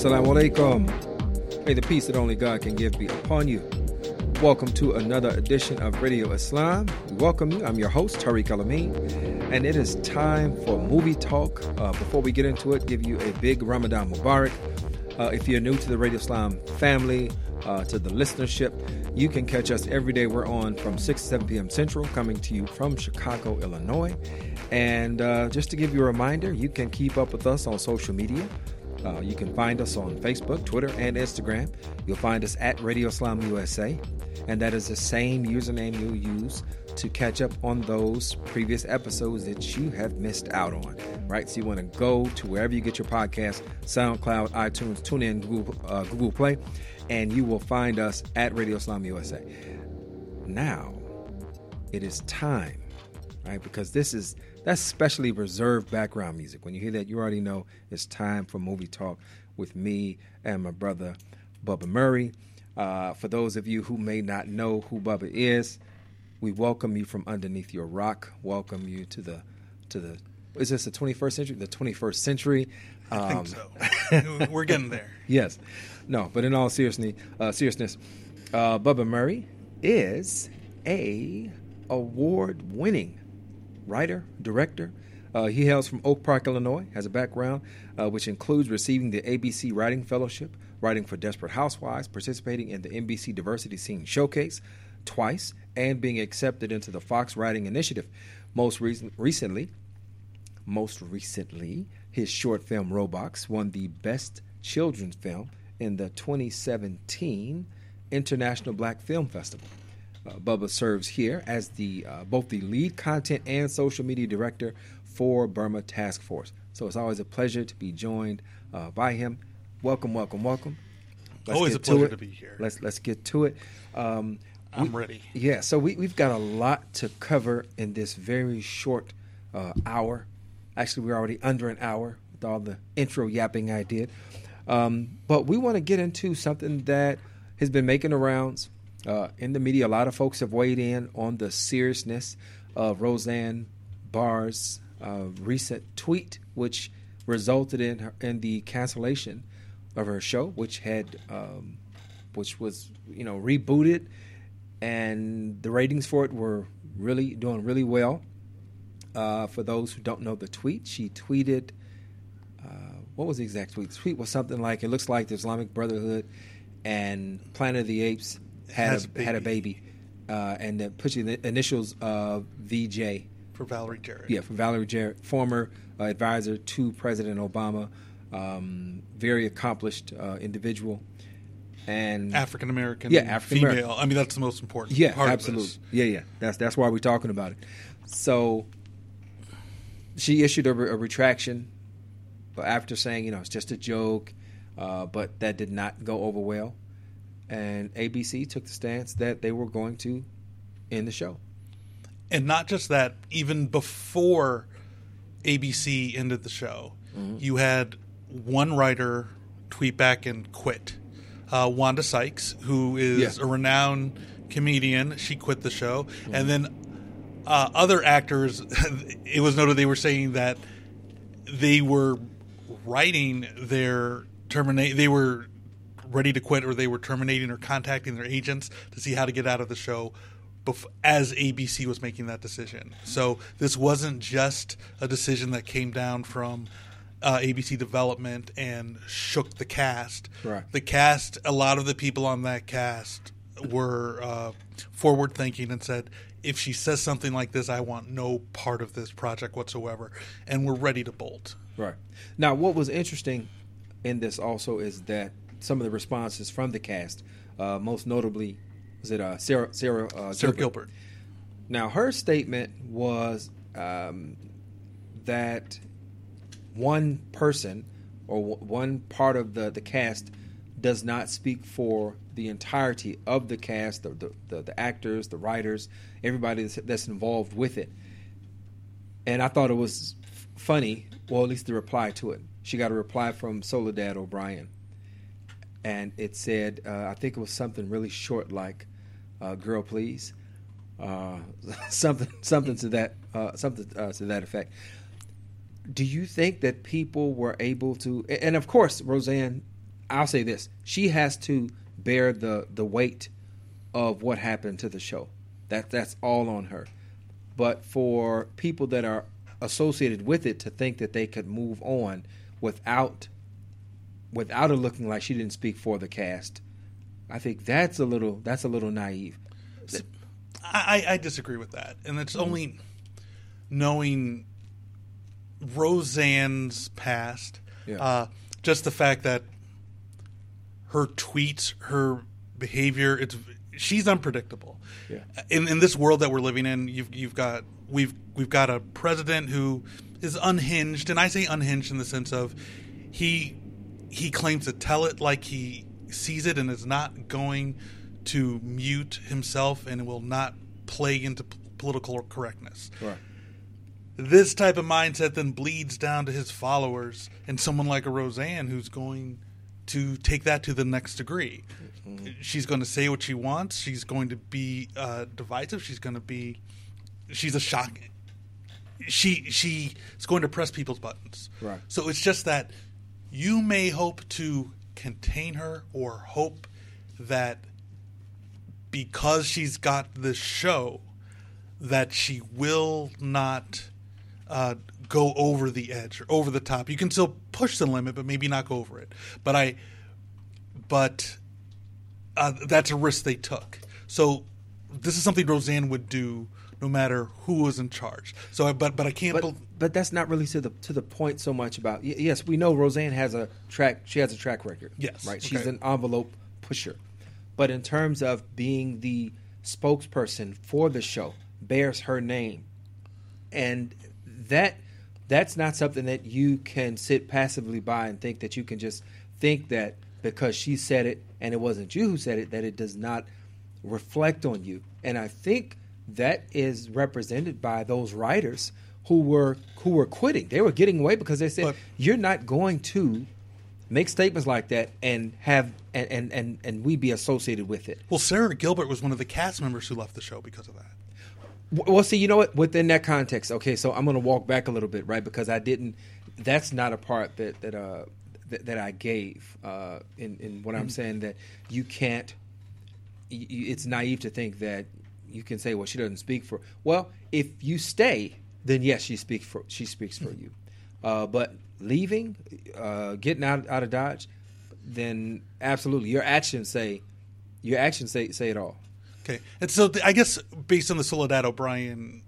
Assalamu alaikum. May the peace that only God can give be upon you. Welcome to another edition of Radio Islam. We welcome you. I'm your host, Tariq Alameen, and it is time for movie talk. Uh, before we get into it, give you a big Ramadan Mubarak. Uh, if you're new to the Radio Islam family, uh, to the listenership, you can catch us every day. We're on from 6 to 7 p.m. Central, coming to you from Chicago, Illinois. And uh, just to give you a reminder, you can keep up with us on social media. Uh, you can find us on Facebook, Twitter, and Instagram. You'll find us at Radio Islam USA, and that is the same username you'll use to catch up on those previous episodes that you have missed out on. Right? So you want to go to wherever you get your podcast, SoundCloud, iTunes, TuneIn, Google, uh, Google Play, and you will find us at Radio Islam USA. Now, it is time, right? Because this is that's specially reserved background music. When you hear that, you already know it's time for movie talk with me and my brother Bubba Murray. Uh, for those of you who may not know who Bubba is, we welcome you from underneath your rock. Welcome you to the to the is this the 21st century? The 21st century. Um, I think so. We're getting there. yes. No, but in all seriousness, uh, seriousness, uh, Bubba Murray is a award-winning writer, director. Uh, he hails from Oak Park, Illinois, has a background uh, which includes receiving the ABC Writing Fellowship, writing for Desperate Housewives, participating in the NBC Diversity Scene Showcase twice, and being accepted into the Fox Writing Initiative. Most re- recently, most recently, his short film Robots won the Best Children's Film in the 2017 International Black Film Festival. Uh, Bubba serves here as the uh, both the lead content and social media director for Burma Task Force. So it's always a pleasure to be joined uh, by him. Welcome, welcome, welcome. Let's always a pleasure to, to, be here. Let's let's get to it. Um, I'm we, ready. Yeah, so we, we've got a lot to cover in this very short uh, hour. Actually, we're already under an hour with all the intro yapping I did. Um, but we want to get into something that has been making the rounds uh, in the media. A lot of folks have weighed in on the seriousness of Roseanne Barr's uh, recent tweet, which resulted in her, in the cancellation of her show, which had um, which was you know rebooted, and the ratings for it were really doing really well. Uh, for those who don't know the tweet, she tweeted, uh, what was the exact tweet? The tweet was something like, it looks like the Islamic Brotherhood and Planet of the Apes had, a, a had a baby. Uh, and then pushing the initials of VJ. For Valerie Jarrett. Yeah, for Valerie Jarrett, former uh, advisor to President Obama, um, very accomplished uh, individual and African American, yeah, African female. I mean, that's the most important. Yeah, absolutely. Yeah, yeah. That's that's why we're talking about it. So she issued a, a retraction after saying, you know, it's just a joke, uh, but that did not go over well. And ABC took the stance that they were going to end the show. And not just that, even before ABC ended the show, mm-hmm. you had one writer tweet back and quit. Uh, Wanda Sykes, who is yeah. a renowned comedian, she quit the show. Mm-hmm. And then uh, other actors, it was noted they were saying that they were writing their terminate. They were ready to quit, or they were terminating or contacting their agents to see how to get out of the show. Bef- as ABC was making that decision, so this wasn't just a decision that came down from uh, ABC development and shook the cast. Right. The cast, a lot of the people on that cast were uh, forward thinking and said, if she says something like this, I want no part of this project whatsoever, and we're ready to bolt. Right. Now, what was interesting in this also is that some of the responses from the cast, uh, most notably, was it uh, Sara Sara, uh, Sara Gilbert. Gilbert. Now, her statement was um, that one person or w- one part of the, the cast does not speak for the entirety of the cast, the, the, the, the actors, the writers, everybody that's, that's, involved with it. And I thought it was funny, well, at least the reply to it. She got a reply from Soledad O'Brien. And it said, uh, I think it was something really short like, uh, girl, please. Uh, something, something to that, uh, something uh, to that effect. Do you think that people were able to, and of course, Roseanne I'll say this: she has to bear the the weight of what happened to the show. That that's all on her. But for people that are associated with it to think that they could move on without without it looking like she didn't speak for the cast, I think that's a little that's a little naive. I, I disagree with that, and it's only knowing Roseanne's past, Yeah. uh, just the fact that her tweets, her behavior, it's she's unpredictable. Yeah. In in this world that we're living in, you've you've got we've we've got a president who is unhinged, and I say unhinged in the sense of he he claims to tell it like he sees it and is not going to mute himself and will not play into p- political correctness Right. this type of mindset then bleeds down to his followers and someone like a Roseanne who's going to take that to the next degree. She's going to say what she wants. She's going to be uh, divisive. She's going to be. She's a shock. She she is going to press people's buttons. Right. So it's just that you may hope to contain her or hope that because she's got this show that she will not uh, go over the edge or over the top. You can still push the limit, but maybe not go over it. But I, but uh, that's a risk they took. So this is something Roseanne would do no matter who was in charge. So, I, but but I can't. But but that's not really to the to the point so much about. y- Yes, we know Roseanne has a track. She has a track record. Yes, right. She's okay. an envelope pusher, but in terms of being the spokesperson for the show, bears her name, and that that's not something that you can sit passively by and think that you can just think that because she said it and it wasn't you who said it that it does not reflect on you. And I think that is represented by those writers who were who were quitting. They were getting away because they said But- you're not going to make statements like that and have and and and, and we be associated with it. well, Sara Gilbert was one of the cast members who left the show because of that. Well, see, you know what? Within that context, okay, so I'm going to walk back a little bit, right? Because I didn't. That's not a part that that uh that, that I gave uh in in what I'm saying that you can't. It's naive to think that you can say, well, she doesn't speak for. Well, if you stay, then yes, she speaks for she speaks for you. Uh, but leaving, uh, getting out out of Dodge, then absolutely, your actions say, your actions say say it all. Okay, and so th- I guess based on the Soledad O'Brien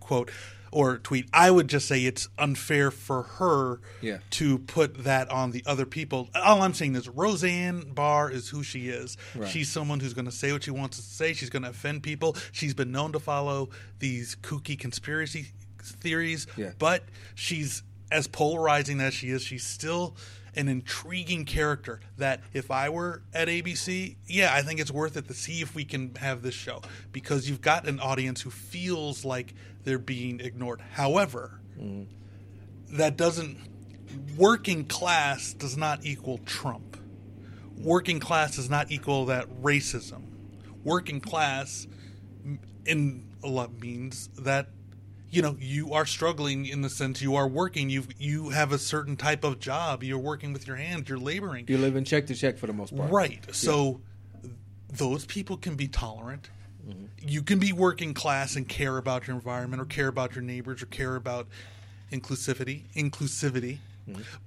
quote or tweet, I would just say it's unfair for her Yeah. to put that on the other people. All I'm saying is Roseanne Barr is who she is. Right. She's someone who's going to say what she wants to say. She's going to offend people. She's been known to follow these kooky conspiracy theories, Yeah. but she's as polarizing as she is. She's still an intriguing character that if I were at ABC, yeah, I think it's worth it to see if we can have this show because you've got an audience who feels like they're being ignored. However, that doesn't working class does not equal Trump. Working class does not equal that racism. Working class in a lot means that you know you are struggling in the sense you are working you you have a certain type of job you're working with your hands you're laboring you live in check to check for the most part. Right. So those people can be tolerant. You can be working class and care about your environment or care about your neighbors or care about inclusivity, inclusivity.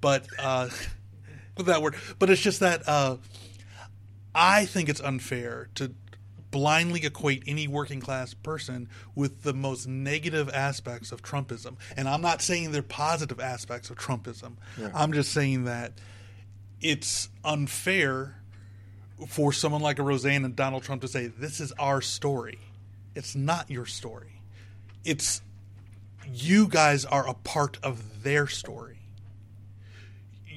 But uh with that word, but it's just that uh I think it's unfair to blindly equate any working class person with the most negative aspects of Trumpism. And I'm not saying they're positive aspects of Trumpism. I'm just saying that it's unfair for someone like a Roseanne and Donald Trump to say this is our story. It's not your story. It's you guys are a part of their story.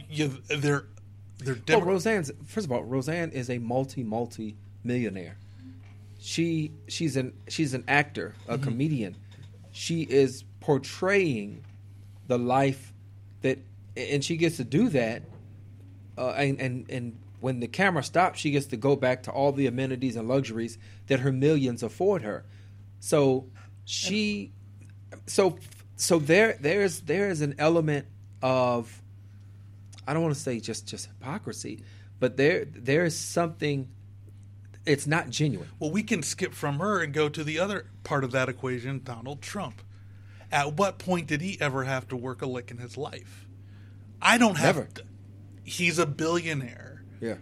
You, they're they're Well, different. Roseanne's first of all, Roseanne is a multi multi millionaire. She she's an she's an actor, a Mm-hmm. comedian. She is portraying the life that, and she gets to do that. Uh, and and and when the camera stops, she gets to go back to all the amenities and luxuries that her millions afford her. So she, so so there there's there is an element of I don't want to say just just hypocrisy, but there there is something. It's not genuine. Well, we can skip from her and go to the other part of that equation, Donald Trump. At what point did he ever have to work a lick in his life? I don't have. Never. To, he's a billionaire. Yeah.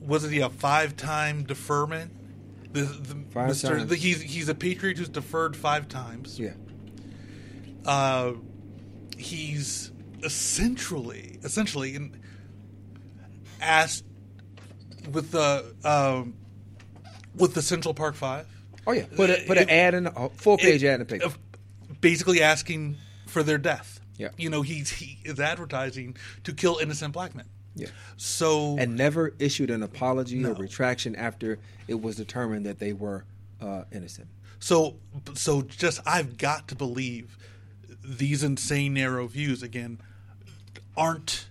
Wasn't he a five-time deferment? The, the, Five Mr. times. The, he's he's a patriot who's deferred five times. Yeah. Uh, he's essentially essentially in, asked with the um, with the Central Park Five. Oh yeah. Put a put an ad in a full page it- ad in the paper. basically asking for their death. Yeah. you know he's he is advertising to kill innocent black men. Yeah. So and never issued an apology or retraction after it was determined that they were uh, innocent. So, so just I've got to believe these insane narrow views again aren't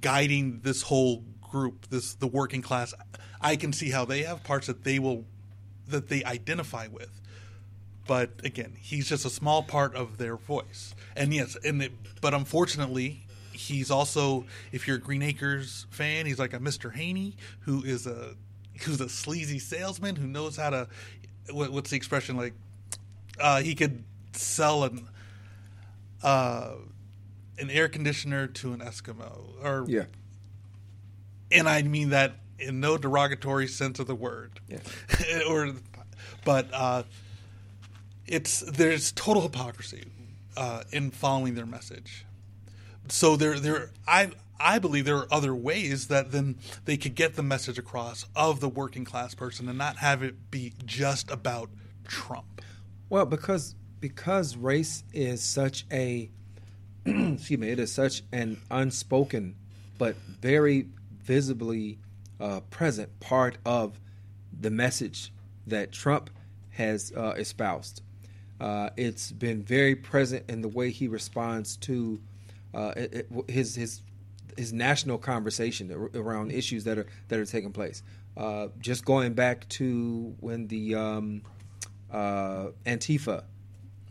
guiding this whole group, this the working class. I can see how they have parts that they will that they identify with, but again, he's just a small part of their voice. And yes, and it, but unfortunately. He's also, if you're a Green Acres fan, he's like a Mr. Haney, who is a who's a sleazy salesman who knows how to what, what's the expression like uh, he could sell an uh, an air conditioner to an Eskimo or Yeah. and I mean that in no derogatory sense of the word Yeah. or but uh, it's there's total hypocrisy uh, in following their message so there there I I believe there are other ways that then they could get the message across of the working class person and not have it be just about Trump. Well, because because race is such a excuse me, it is such an unspoken but very visibly uh, present part of the message that Trump has uh, espoused. Uh, it's been very present in the way he responds to uh, it, it- his his his national conversation around issues that are that are taking place. Uh, just going back to when the um, uh, Antifa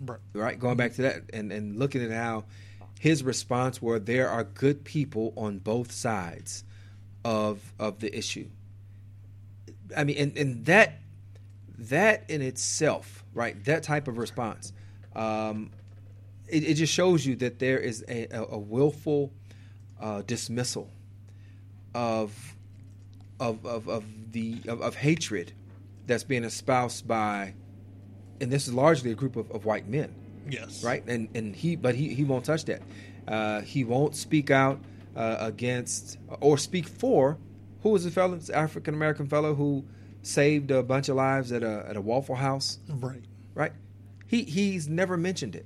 Right. right? Going back to that and, and looking at how his response were there are good people on both sides of of the issue. I mean, and, and that that in itself, right? That type of response, um, it, it just shows you that there is a, a, willful uh, dismissal of of of, of the of, of hatred that's being espoused by, and this is largely a group of, of white men Yes. right? And and he, but he he won't touch that. Uh, he won't speak out uh, against or speak for who was the fellow, African American fellow who saved a bunch of lives at a at a Waffle House, Right. right? He he's never mentioned it,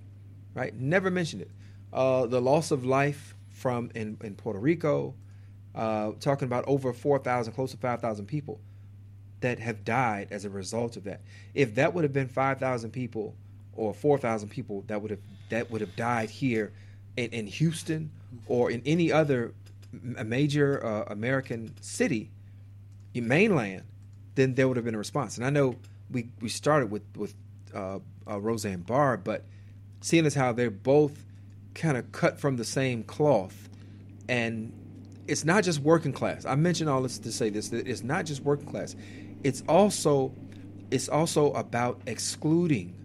right? Never mentioned it. Uh, the loss of life from in in Puerto Rico, uh, talking about over four thousand, close to five thousand people that have died as a result of that. If that would have been five thousand people or four thousand people that would have that would have died here in, in Houston or in any other major uh, American city, in mainland, then there would have been a response. And I know we we started with with uh, uh, Roseanne Barr, but seeing as how they're both kind of cut from the same cloth, and it's not just working class. I mentioned all this to say this: that it's not just working class. It's also it's also about excluding.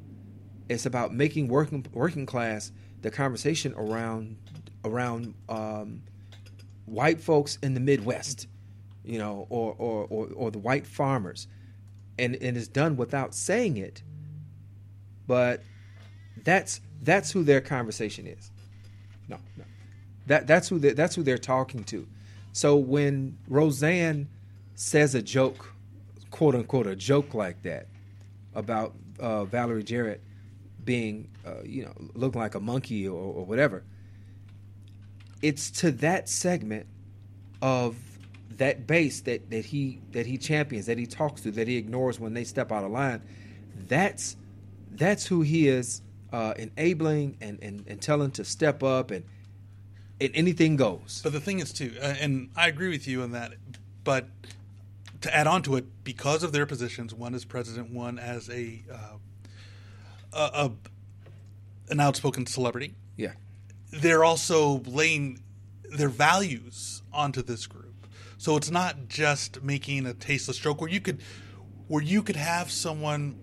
It's about making working working class the conversation around around um, white folks in the Midwest, you know, or or, or, or the white farmers, and and it's done without saying it. But that's that's who their conversation is. No, no, that that's who they, that's who they're talking to. So when Roseanne says a joke, quote unquote, a joke like that about uh, Valerie Jarrett being, uh, you know, looking like a monkey or, or whatever, it's to that segment of that base that, that he that he champions, that he talks to, that he ignores when they step out of line. That's that's who he is uh, enabling and, and, and telling to step up and and anything goes. But the thing is, too, uh, and I agree with you on that, but to add on to it, because of their positions, one as president, one as a, uh, a, a an outspoken celebrity, Yeah. They're also laying their values onto this group. So it's not just making a tasteless joke where you could where you could have someone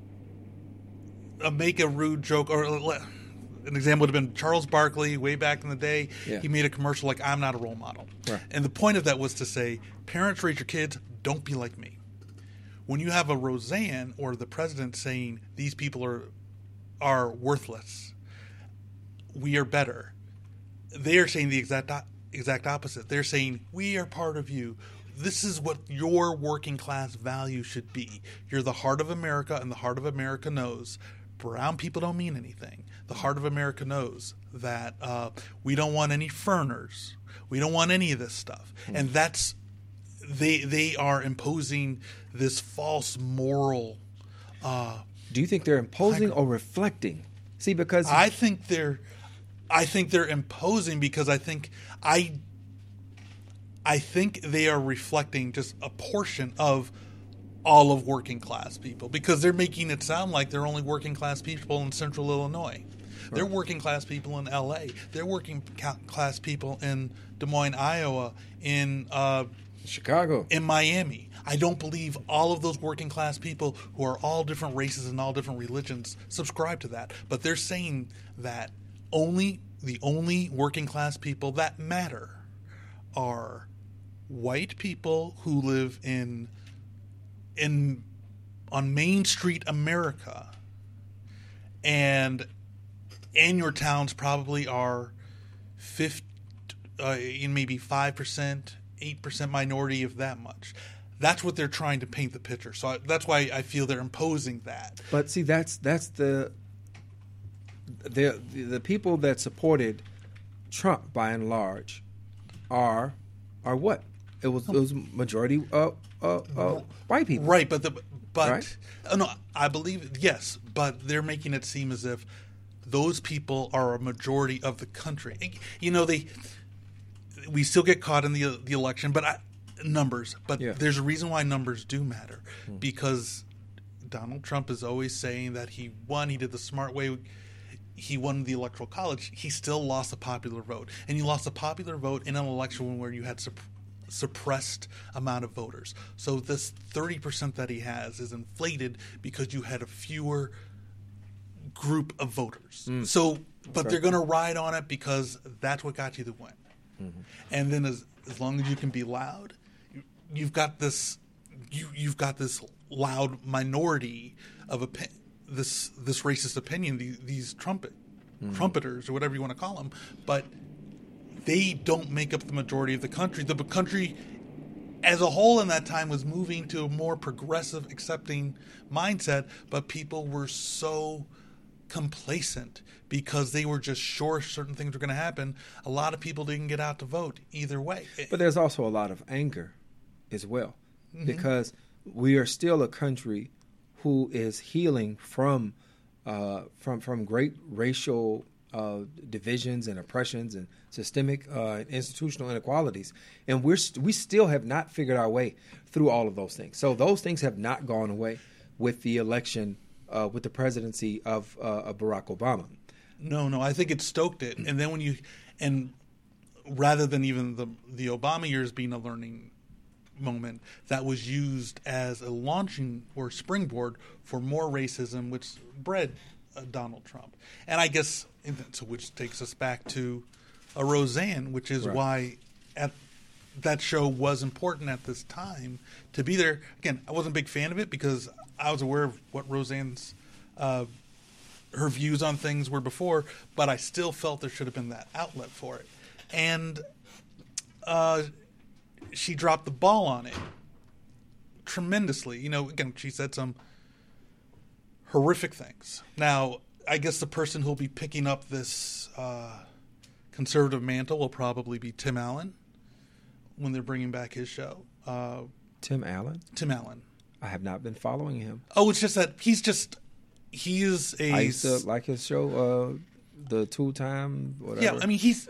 uh, make a rude joke or an example would have been Charles Barkley way back in the day. Yeah. He made a commercial like "I'm not a role model," Right. and the point of that was to say, "Parents, raise your kids. Don't be like me." When you have a Roseanne or the president saying these people are are worthless, we are better. They are saying the exact exact opposite. They're saying we are part of you. This is what your working class value should be. You're the heart of America, and the heart of America knows brown people don't mean anything. The heart of America knows that uh, we don't want any furners. We don't want any of this stuff, and that's they they are imposing this false moral. Do you think they're imposing or reflecting? See, because I think they're I think they're imposing because I think I I think they are reflecting just a portion of all of working class people because they're making it sound like they're only working class people in central Illinois. They're working class people in LA. They're working class people in Des Moines, Iowa, in uh, Chicago. in Miami. I don't believe all of those working class people who are all different races and all different religions subscribe to that. But they're saying that only the only working class people that matter are white people who live in in on Main Street America and and your towns probably are 50 uh, in maybe 5%, 8% minority if that much. That's what they're trying to paint the picture. So I, that's why I feel they're imposing that. But see, that's that's the the the people that supported Trump by and large are are what it was it was majority uh, uh, uh, white people. Right, but the but Right? uh, no, I believe yes, but they're making it seem as if those people are a majority of the country. You know, they we still get caught in the the election, but I, numbers. But Yeah. there's a reason why numbers do matter because Donald Trump is always saying that he won. He did the smart way. He won the electoral college. He still lost a popular vote, and he lost a popular vote in an election where you had supp- suppressed amount of voters. So this thirty percent that he has is inflated because you had a fewer group of voters. Hmm. So, but they're going to ride on it because that's what got you the win. Mm-hmm. And then as as long as you can be loud, you, you've got this you you've got this loud minority of opi- this this racist opinion these, these trumpet trumpeters or whatever you want to call them, but they don't make up the majority of the country. The country as a whole in that time was moving to a more progressive, accepting mindset, but people were so complacent because they were just sure certain things were going to happen. A lot of people didn't get out to vote either way. But there's also a lot of anger as well mm-hmm. because we are still a country who is healing from uh, from from great racial uh, divisions and oppressions and systemic uh, institutional inequalities, and we're st- we still have not figured our way through all of those things. So those things have not gone away with the election uh, with the presidency of, uh, of Barack Obama. No, no, I think it stoked it. And then when you and rather than even the the Obama years being a learning moment, that was used as a launching or springboard for more racism, which bred uh, Donald Trump. And I guess and so, which takes us back to a Roseanne, which is Right. why at that show was important at this time to be there. Again, I wasn't a big fan of it because I was aware of what Roseanne's uh, her views on things were before, but I still felt there should have been that outlet for it. And uh, she dropped the ball on it tremendously. You know, again, she said some horrific things. Now, I guess the person who'll be picking up this uh, conservative mantle will probably be Tim Allen when they're bringing back his show. Uh, Tim Allen, Tim Allen. I have not been following him. Oh, it's just that he's just he is a I used to like his show, uh, the two time whatever. Yeah, I mean, he's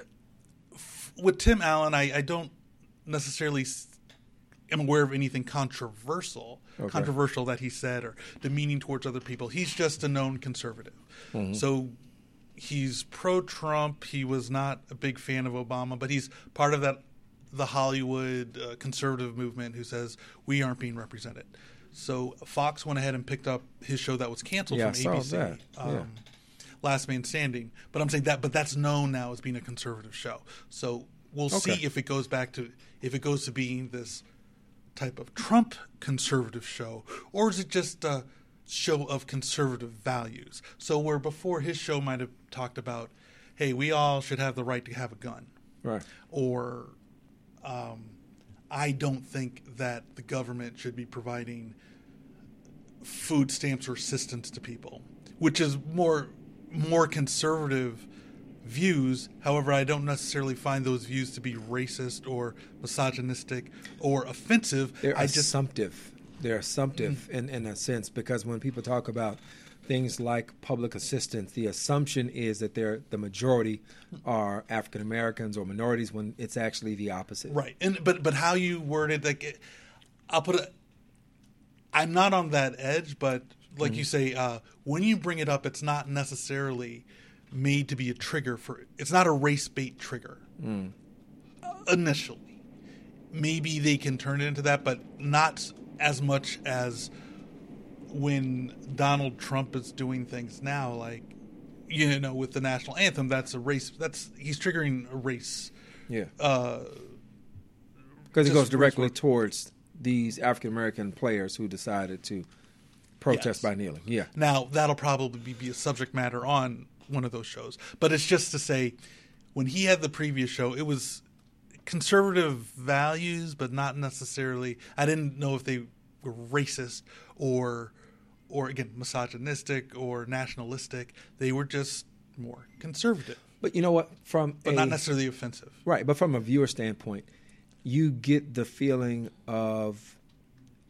f- with Tim Allen. I, I don't necessarily am aware of anything controversial, Okay. controversial that he said or demeaning towards other people. He's just a known conservative. Mm-hmm. So he's pro-Trump. He was not a big fan of Obama, but he's part of that the Hollywood uh, conservative movement who says we aren't being represented. So Fox went ahead and picked up his show that was canceled Yeah, from ABC, um, Yeah. Last Man Standing. But I'm saying that, but that's known now as being a conservative show. So we'll see if it goes back to if it goes to being this type of Trump conservative show, or is it just a show of conservative values? So where before his show might have talked about, hey, we all should have the right to have a gun Right. or um, I don't think that the government should be providing food stamps or assistance to people, which is more more conservative views. However, I don't necessarily find those views to be racist or misogynistic or offensive. They're I just assumptive. They're assumptive in, in a sense because when people talk about things like public assistance, the assumption is that they're the majority are African Americans or minorities when it's actually the opposite. Right, and but but how you word it, like I'll put it. I'm not on that edge, but like you say, uh, when you bring it up, it's not necessarily made to be a trigger for. It's not a race bait trigger. Uh, initially, maybe they can turn it into that, but not as much as when Donald Trump is doing things now, like you know, with the national anthem. That's a race. That's he's triggering a race. Yeah. Uh, Because it goes directly towards these African American players who decided to protest Yes. by kneeling. Yeah. Now that'll probably be a subject matter on one of those shows, but it's just to say, when he had the previous show, it was conservative values, but not necessarily. I didn't know if they were racist or, or again misogynistic or nationalistic. They were just more conservative, But you know what? From but a, not necessarily offensive. Right, but from a viewer standpoint, you get the feeling of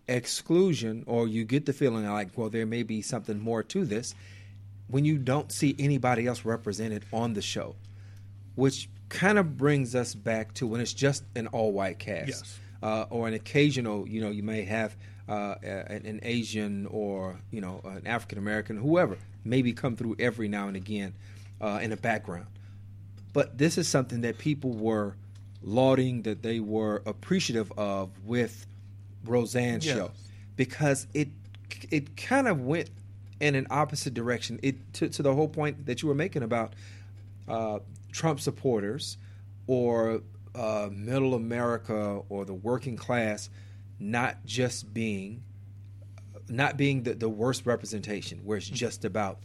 exclusion, or you get the feeling like, well, there may be something more to this when you don't see anybody else represented on the show, which kind of brings us back to when it's just an all white cast. Yes. Uh, or an occasional, you know, you may have uh, an, an Asian or, you know, an African American, whoever, maybe come through every now and again uh, in the background but this is something that people were lauding that they were appreciative of with Roseanne's Yes. show because it it kind of went in an opposite direction it to, to the whole point that you were making about uh, Trump supporters or uh, middle America or the working class not just being not being the, the worst representation where it's just about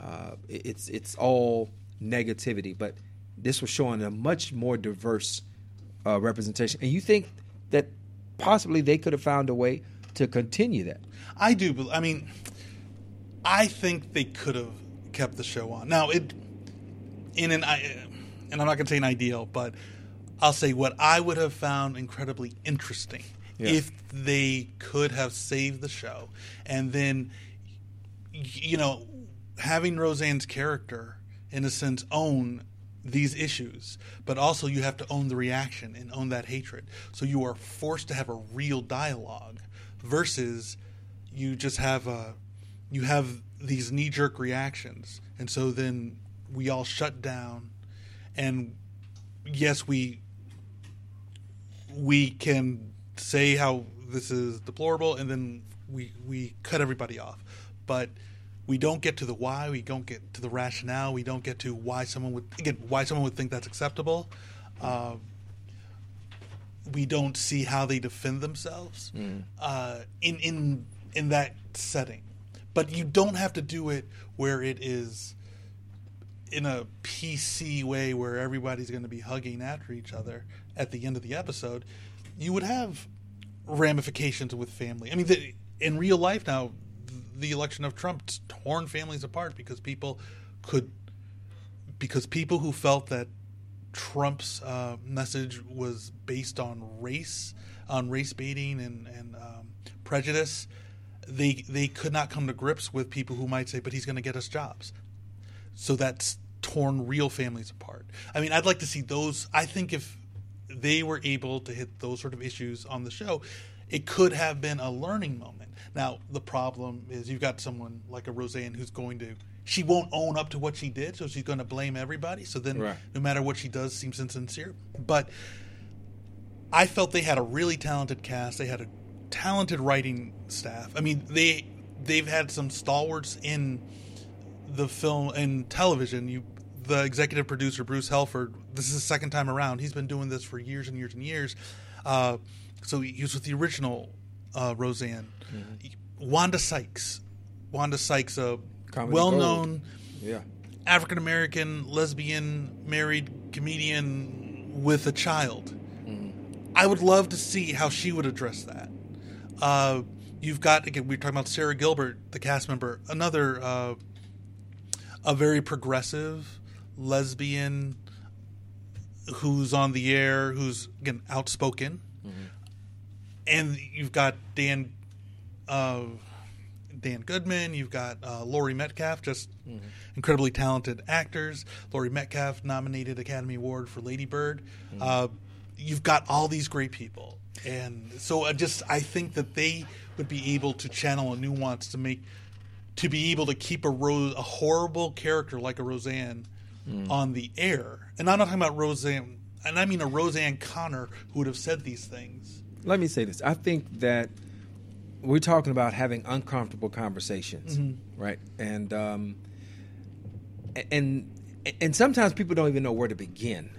uh, it's it's all negativity but this was showing a much more diverse uh, representation and you think that possibly they could have found a way to continue that I do. I mean, I think they could have kept the show on. Now, it in an I, and I'm not going to say an ideal, but I'll say what I would have found incredibly interesting Yeah. if they could have saved the show, and then you know having Roseanne's character in a sense own these issues, but also you have to own the reaction and own that hatred. So you are forced to have a real dialogue versus you just have a you have these knee jerk reactions, and so then we all shut down, and yes, we we can say how this is deplorable, and then we we cut everybody off, but we don't get to the why. We don't get to the rationale. We don't get to why someone would again why someone would think that's acceptable. Uh, we don't see how they defend themselves uh, in in in that setting. But you don't have to do it where it is in a PC way where everybody's going to be hugging after each other at the end of the episode. You would have ramifications with family. I mean, the, in real life now, the election of Trump torn families apart because people could because people who felt that Trump's uh, message was based on race, on race baiting and and um, prejudice, they they could not come to grips with people who might say, "But he's going to get us jobs." So that's torn real families apart. I mean, I'd like to see those. I think if they were able to hit those sort of issues on the show, it could have been a learning moment. Now, the problem is you've got someone like a Roseanne who's going to she won't own up to what she did, so she's going to blame everybody. So then, Right. no matter what she does, seems insincere. But I felt they had a really talented cast. They had a talented writing staff. I mean, they they've had some stalwarts in the film and television. You, the executive producer Bruce Helford. This is the second time around. He's been doing this for years and years and years. Uh, so he was with the original uh, Roseanne. Mm-hmm. Wanda Sykes. Wanda Sykes, a Comedy well-known Yeah. African American lesbian married comedian with a child. I would love to see how she would address that. Uh, you've got again, we are talking about Sara Gilbert, the cast member, another uh, a very progressive lesbian who's on the air, who's again outspoken, and you've got Dan. Uh, Dan Goodman. You've got uh, Laurie Metcalf, just incredibly talented actors. Laurie Metcalf nominated Academy Award for Lady Bird. Uh, you've got all these great people, and so I just I think that they would be able to channel a nuance to make to be able to keep a Rose a horrible character like a Roseanne on the air. And I'm not talking about Roseanne, and I mean a Roseanne Connor who would have said these things. Let me say this. I think that we're talking about having uncomfortable conversations, right? And um, and and sometimes people don't even know where to begin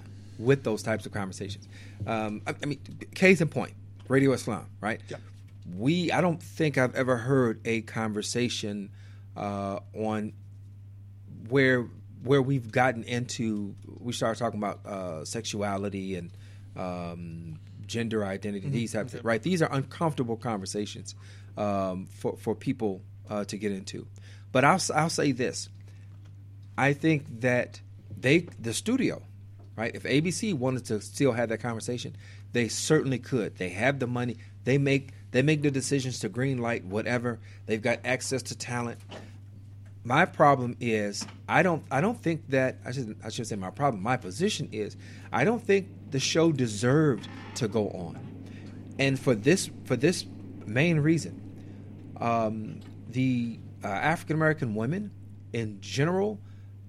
with those types of conversations. Um, I, I mean, case in point, Radio Islam, right? Yeah. We, I don't think I've ever heard a conversation uh, on where where we've gotten into. We started talking about uh, sexuality and um, gender identity, these types of right. These are uncomfortable conversations um, for for people uh, to get into. But I'll I'll say this. I think that they the studio, right? If ABC wanted to still have that conversation, they certainly could. They have the money. They make they make the decisions to green light whatever. They've got access to talent. My problem is I don't I don't think that I should I should say my problem. My position is I don't think the show deserved to go on, and for this for this main reason, um, the uh, African American women in general,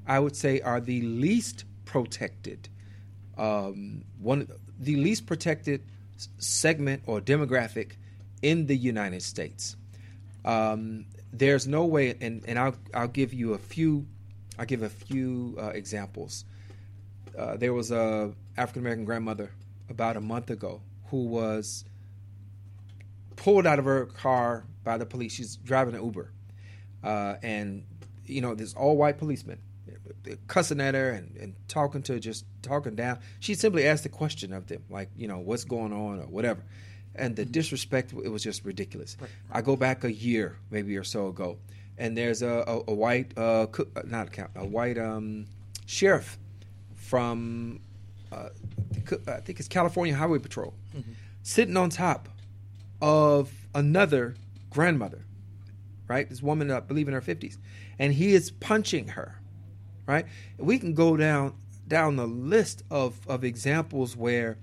I would say, are the least protected. Um, one the least protected segment or demographic in the United States. Um, there's no way, and, and I'll I'll give you a few, I'll give a few uh, examples. Uh, there was a African American grandmother about a month ago who was pulled out of her car by the police. She's driving an Uber, uh, and you know this all white policeman cussing at her and, and talking to her, just talking down. She simply asked a question of them, like you know what's going on or whatever, and the disrespect it was just ridiculous. I go back a year maybe or so ago, and there's a, a, a white uh, uh, not a, a white um, sheriff from uh, I think it's California Highway Patrol sitting on top of another grandmother, right? This woman, I believe in her fifties, and he is punching her, right? We can go down down the list of of examples where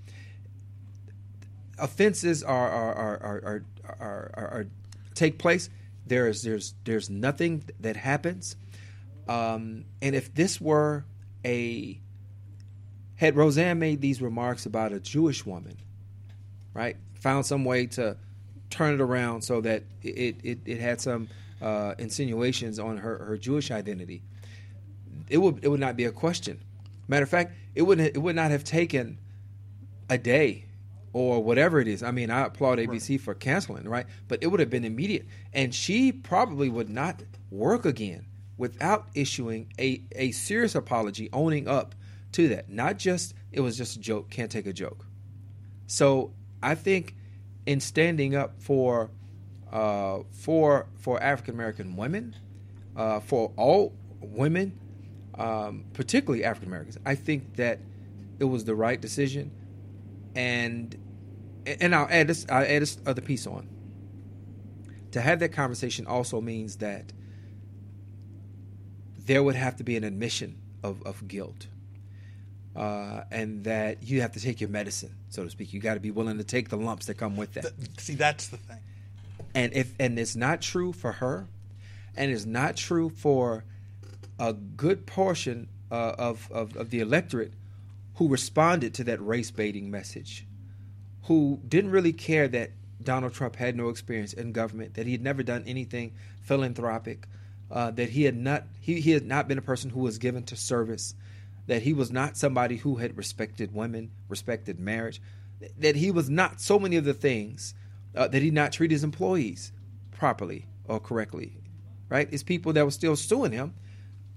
offenses are are are are, are, are, are take place. There is there's there's nothing that happens, um, and if this were a had Roseanne made these remarks about a Jewish woman, right? Found some way to turn it around so that it it, it had some uh, insinuations on her, her Jewish identity. It would it would not be a question. Matter of fact, it would it would not have taken a day or whatever it is. I mean, I applaud ABC for canceling, right? But it would have been immediate, and she probably would not work again without issuing a a serious apology, owning up to that. Not just it was just a joke. Can't take a joke. So I think in standing up for uh, for for African American women, uh, for all women, um, particularly African Americans, I think that it was the right decision. And and I'll add this I'll add this other piece on. To have that conversation also means that there would have to be an admission of, of guilt. Uh, and that you have to take your medicine, so to speak. You got to be willing to take the lumps that come with that. Th- See, that's the thing. and if and it's not true for her, and it's not true for a good portion uh, of, of of the electorate who responded to that race baiting message, who didn't really care that Donald Trump had no experience in government, that he had never done anything philanthropic, uh, that he had not he, he had not been a person who was given to service, that he was not somebody who had respected women, respected marriage, that he was not so many of the things uh, that he not treat his employees properly or correctly, right? It's people that were still suing him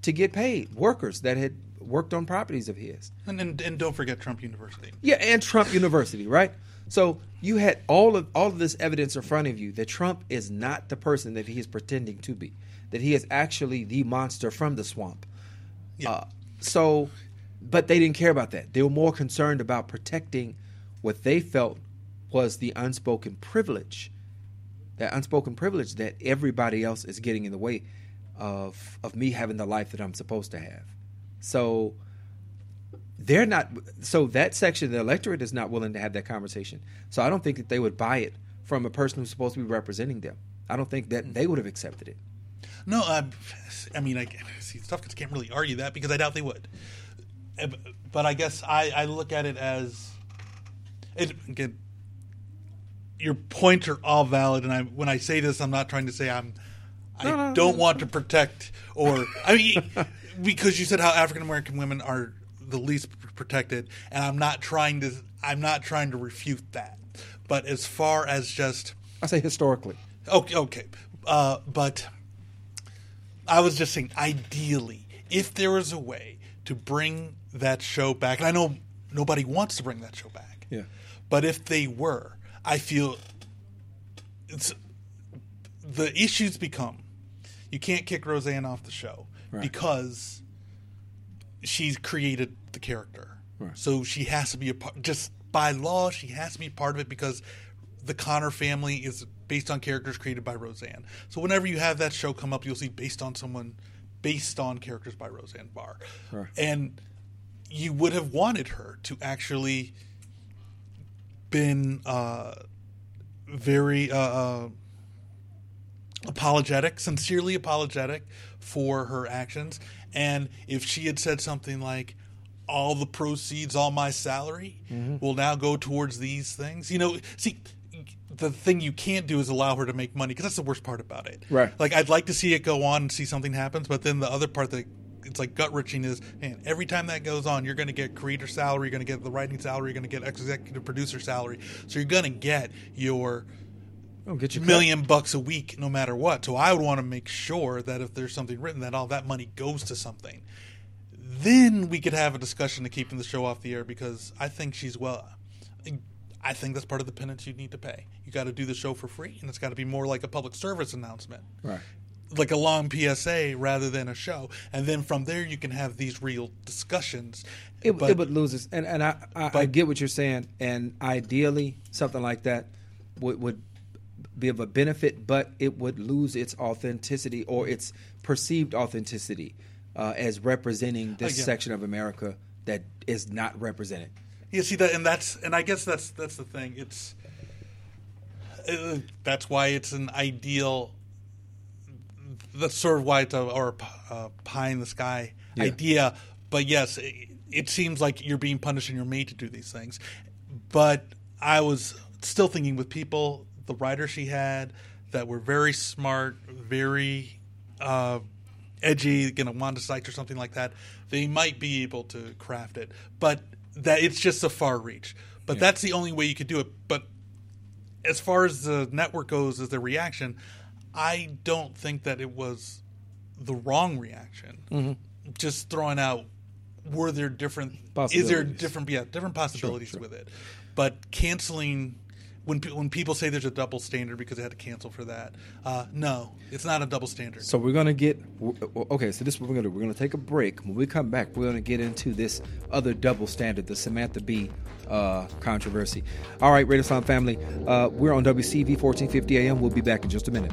to get paid, workers that had worked on properties of his. And, and, and don't forget Trump University. Yeah, and Trump University, right? So you had all of all of this evidence in front of you that Trump is not the person that he is pretending to be, that he is actually the monster from the swamp. Yeah. Uh, so, but they didn't care about that. They were more concerned about protecting what they felt was the unspoken privilege, that unspoken privilege that everybody else is getting in the way of of me having the life that I'm supposed to have. So they're not so that section of the electorate is not willing to have that conversation. So I don't think that they would buy it from a person who's supposed to be representing them. I don't think that they would have accepted it. No, uh, I mean, I see Tough stuff can't really argue that because I doubt they would. Uh, but I guess I, I look at it as it again. Your points are all valid, and I when I say this, I'm not trying to say I'm. I no, no, don't no. want to protect or I mean because you said how African American women are the least protected, and I'm not trying to I'm not trying to refute that. But as far as just I say historically, okay, okay, uh, but I was just saying, ideally, if there was a way to bring that show back, and I know nobody wants to bring that show back, yeah, but if they were, I feel it's the issues become you can't kick Roseanne off the show right. because she's created the character. Right. So she has to be a part. Just by law, she has to be part of it because the Connor family is based on characters created by Roseanne. So whenever you have that show come up, you'll see based on someone, based on characters by Roseanne Barr, right. and you would have wanted her to actually been uh, very uh, uh, apologetic, sincerely apologetic for her actions. And if she had said something like, all the proceeds, all my salary mm-hmm. will now go towards these things. You know, see, the thing you can't do is allow her to make money because that's the worst part about it. Right. Like I'd like to see it go on and see something happens, but then the other part that it's like gut wrenching is, man, every time that goes on, you're going to get creator salary, you're going to get the writing salary, you're going to get executive producer salary. So you're going to get your Oh, get your million cut. bucks a week no matter what. So I would want to make sure that if there's something written, that all that money goes to something. Then we could have a discussion to keeping the show off the air because I think she's well. I think that's part of the penance you need to pay. You got to do the show for free, and it's got to be more like a public service announcement, right? Like a long PSA rather than a show, and then from there you can have these real discussions. It, but, it would lose us, and and I I, but, I get what you're saying, and ideally something like that would would be of a benefit, but it would lose its authenticity or its perceived authenticity uh, as representing this Again. section of America that is not represented. You see that, and that's and I guess that's that's the thing. It's uh, that's why it's an ideal. That's sort of why it's a or a pie in the sky yeah. idea. But yes, it, it seems like you're being punished and you're made to do these things. But I was still thinking with people the writers she had that were very smart, very uh, edgy, you know, Wanda Sykes or something like that, they might be able to craft it. But that it's just a far reach. But yeah. that's the only way you could do it. But as far as the network goes, as their reaction, I don't think that it was the wrong reaction. Mm-hmm. Just throwing out were there different is there different yeah different possibilities sure, sure. with it but canceling when when people say there's a double standard because they had to cancel for that, uh, no, it's not a double standard. So we're gonna get okay. So this is what we're gonna do. We're gonna take a break. When we come back, we're gonna get into this other double standard, the Samantha Bee uh, controversy. All right, Radio Islam family, uh, we're on WCEV 1450 AM. We'll be back in just a minute.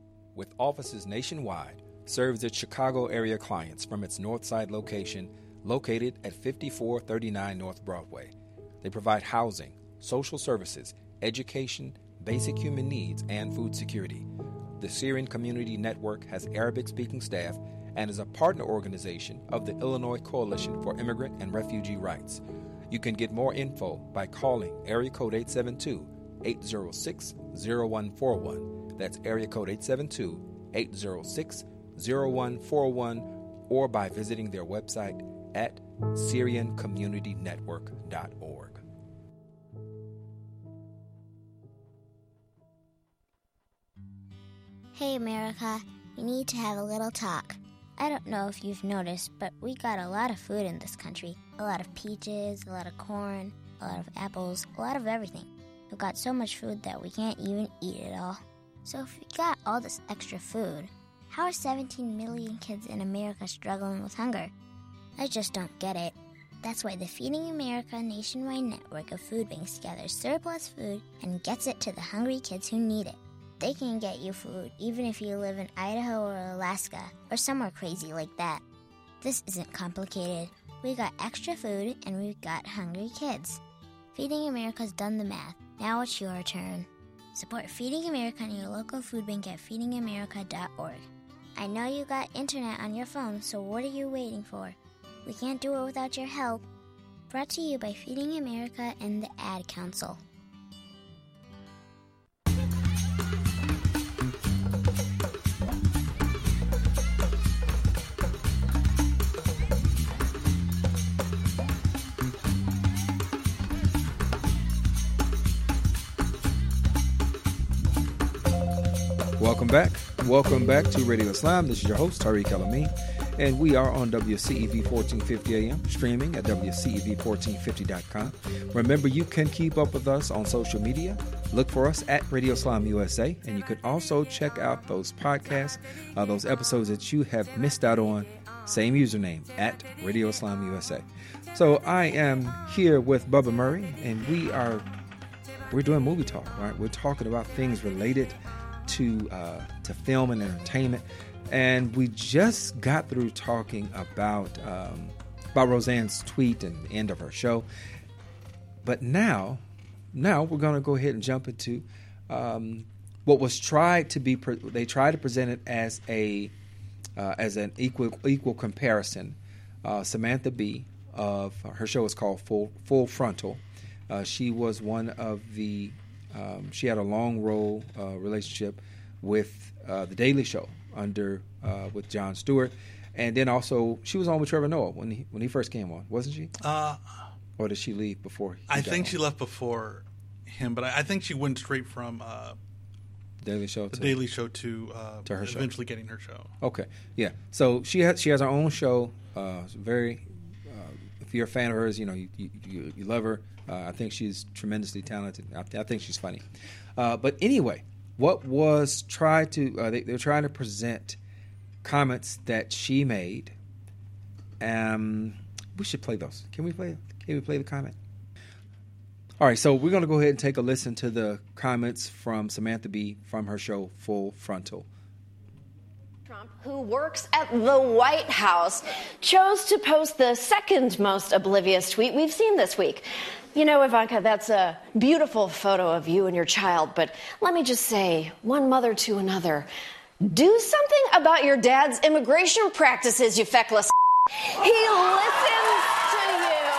with offices nationwide, serves its Chicago area clients from its Northside location located at 5439 North Broadway. They provide housing, social services, education, basic human needs, and food security. The Syrian Community Network has Arabic speaking staff and is a partner organization of the Illinois Coalition for Immigrant and Refugee Rights. You can get more info by calling area code 872 806 0141. That's area code 872 806 0141 or by visiting their website at SyrianCommunityNetwork.org. Hey, America, we need to have a little talk. I don't know if you've noticed, but we got a lot of food in this country a lot of peaches, a lot of corn, a lot of apples, a lot of everything. We've got so much food that we can't even eat it all. So, if we got all this extra food, how are 17 million kids in America struggling with hunger? I just don't get it. That's why the Feeding America nationwide network of food banks gathers surplus food and gets it to the hungry kids who need it. They can get you food even if you live in Idaho or Alaska or somewhere crazy like that. This isn't complicated. We got extra food and we've got hungry kids. Feeding America's done the math. Now it's your turn. Support Feeding America and your local food bank at feedingamerica.org. I know you got internet on your phone, so what are you waiting for? We can't do it without your help. Brought to you by Feeding America and the Ad Council. Back. Welcome back to Radio Islam. This is your host, Tariq Alameen, and we are on WCEV 1450 AM, streaming at WCEV1450.com. Remember, you can keep up with us on social media. Look for us at Radio Islam USA, and you can also check out those podcasts, uh, those episodes that you have missed out on. Same username at Radio Islam USA. So I am here with Bubba Murray, and we are we're doing movie talk, right? We're talking about things related to uh, to film and entertainment, and we just got through talking about um, about Roseanne's tweet and the end of her show. But now, now we're going to go ahead and jump into um, what was tried to be. Pre- they tried to present it as a uh, as an equal equal comparison. Uh, Samantha Bee of her show is called Full Full Frontal. Uh, she was one of the um, she had a long role uh, relationship with uh, the Daily Show under uh, with Jon Stewart, and then also she was on with Trevor Noah when he when he first came on, wasn't she? Uh, or did she leave before? he I think on? she left before him, but I, I think she went straight from uh, Daily Show. the to- Daily Show to, uh, To her show. eventually getting her show. Okay, yeah. So she has she has her own show. Uh, very. Uh, if you're a fan of hers, you know you you, you, you love her. Uh, I think she's tremendously talented. I, I think she's funny. Uh, but anyway, what was tried to uh, they, they're trying to present comments that she made. Um, we should play those. Can we play? Can we play the comment? All right, so we're going to go ahead and take a listen to the comments from Samantha Bee from her show Full Frontal. Trump, who works at the White House, chose to post the second most oblivious tweet we've seen this week. You know, Ivanka, that's a beautiful photo of you and your child, but let me just say, one mother to another, do something about your dad's immigration practices, you feckless. He listens to you.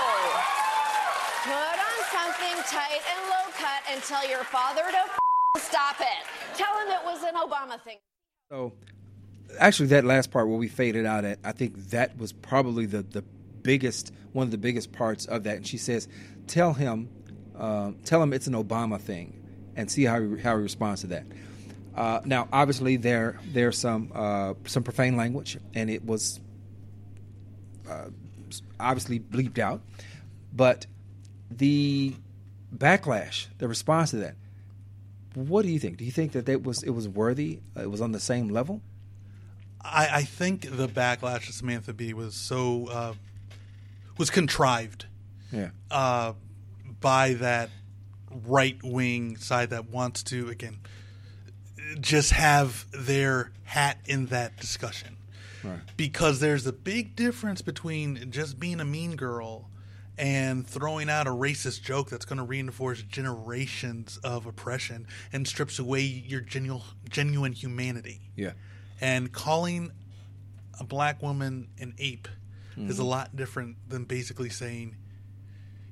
Put on something tight and low cut and tell your father to stop it. Tell him it was an Obama thing. So, actually, that last part where we faded out at, I think that was probably the the biggest one of the biggest parts of that. And she says, "Tell him, um, tell him it's an Obama thing, and see how he, how he responds to that." Uh, now, obviously, there there's some uh, some profane language, and it was uh, obviously bleeped out, but the backlash, the response to that, What do you think? Do you think that it was it was worthy? Uh, it was on the same level? I, I think the backlash to Samantha Bee was so uh, was contrived Yeah. uh, by that right wing side that wants to again just have their hat in that discussion Right. because there's a big difference between just being a mean girl and throwing out a racist joke that's going to reinforce generations of oppression and strips away your genuine genuine humanity Yeah. and calling a black woman an ape is a lot different than basically saying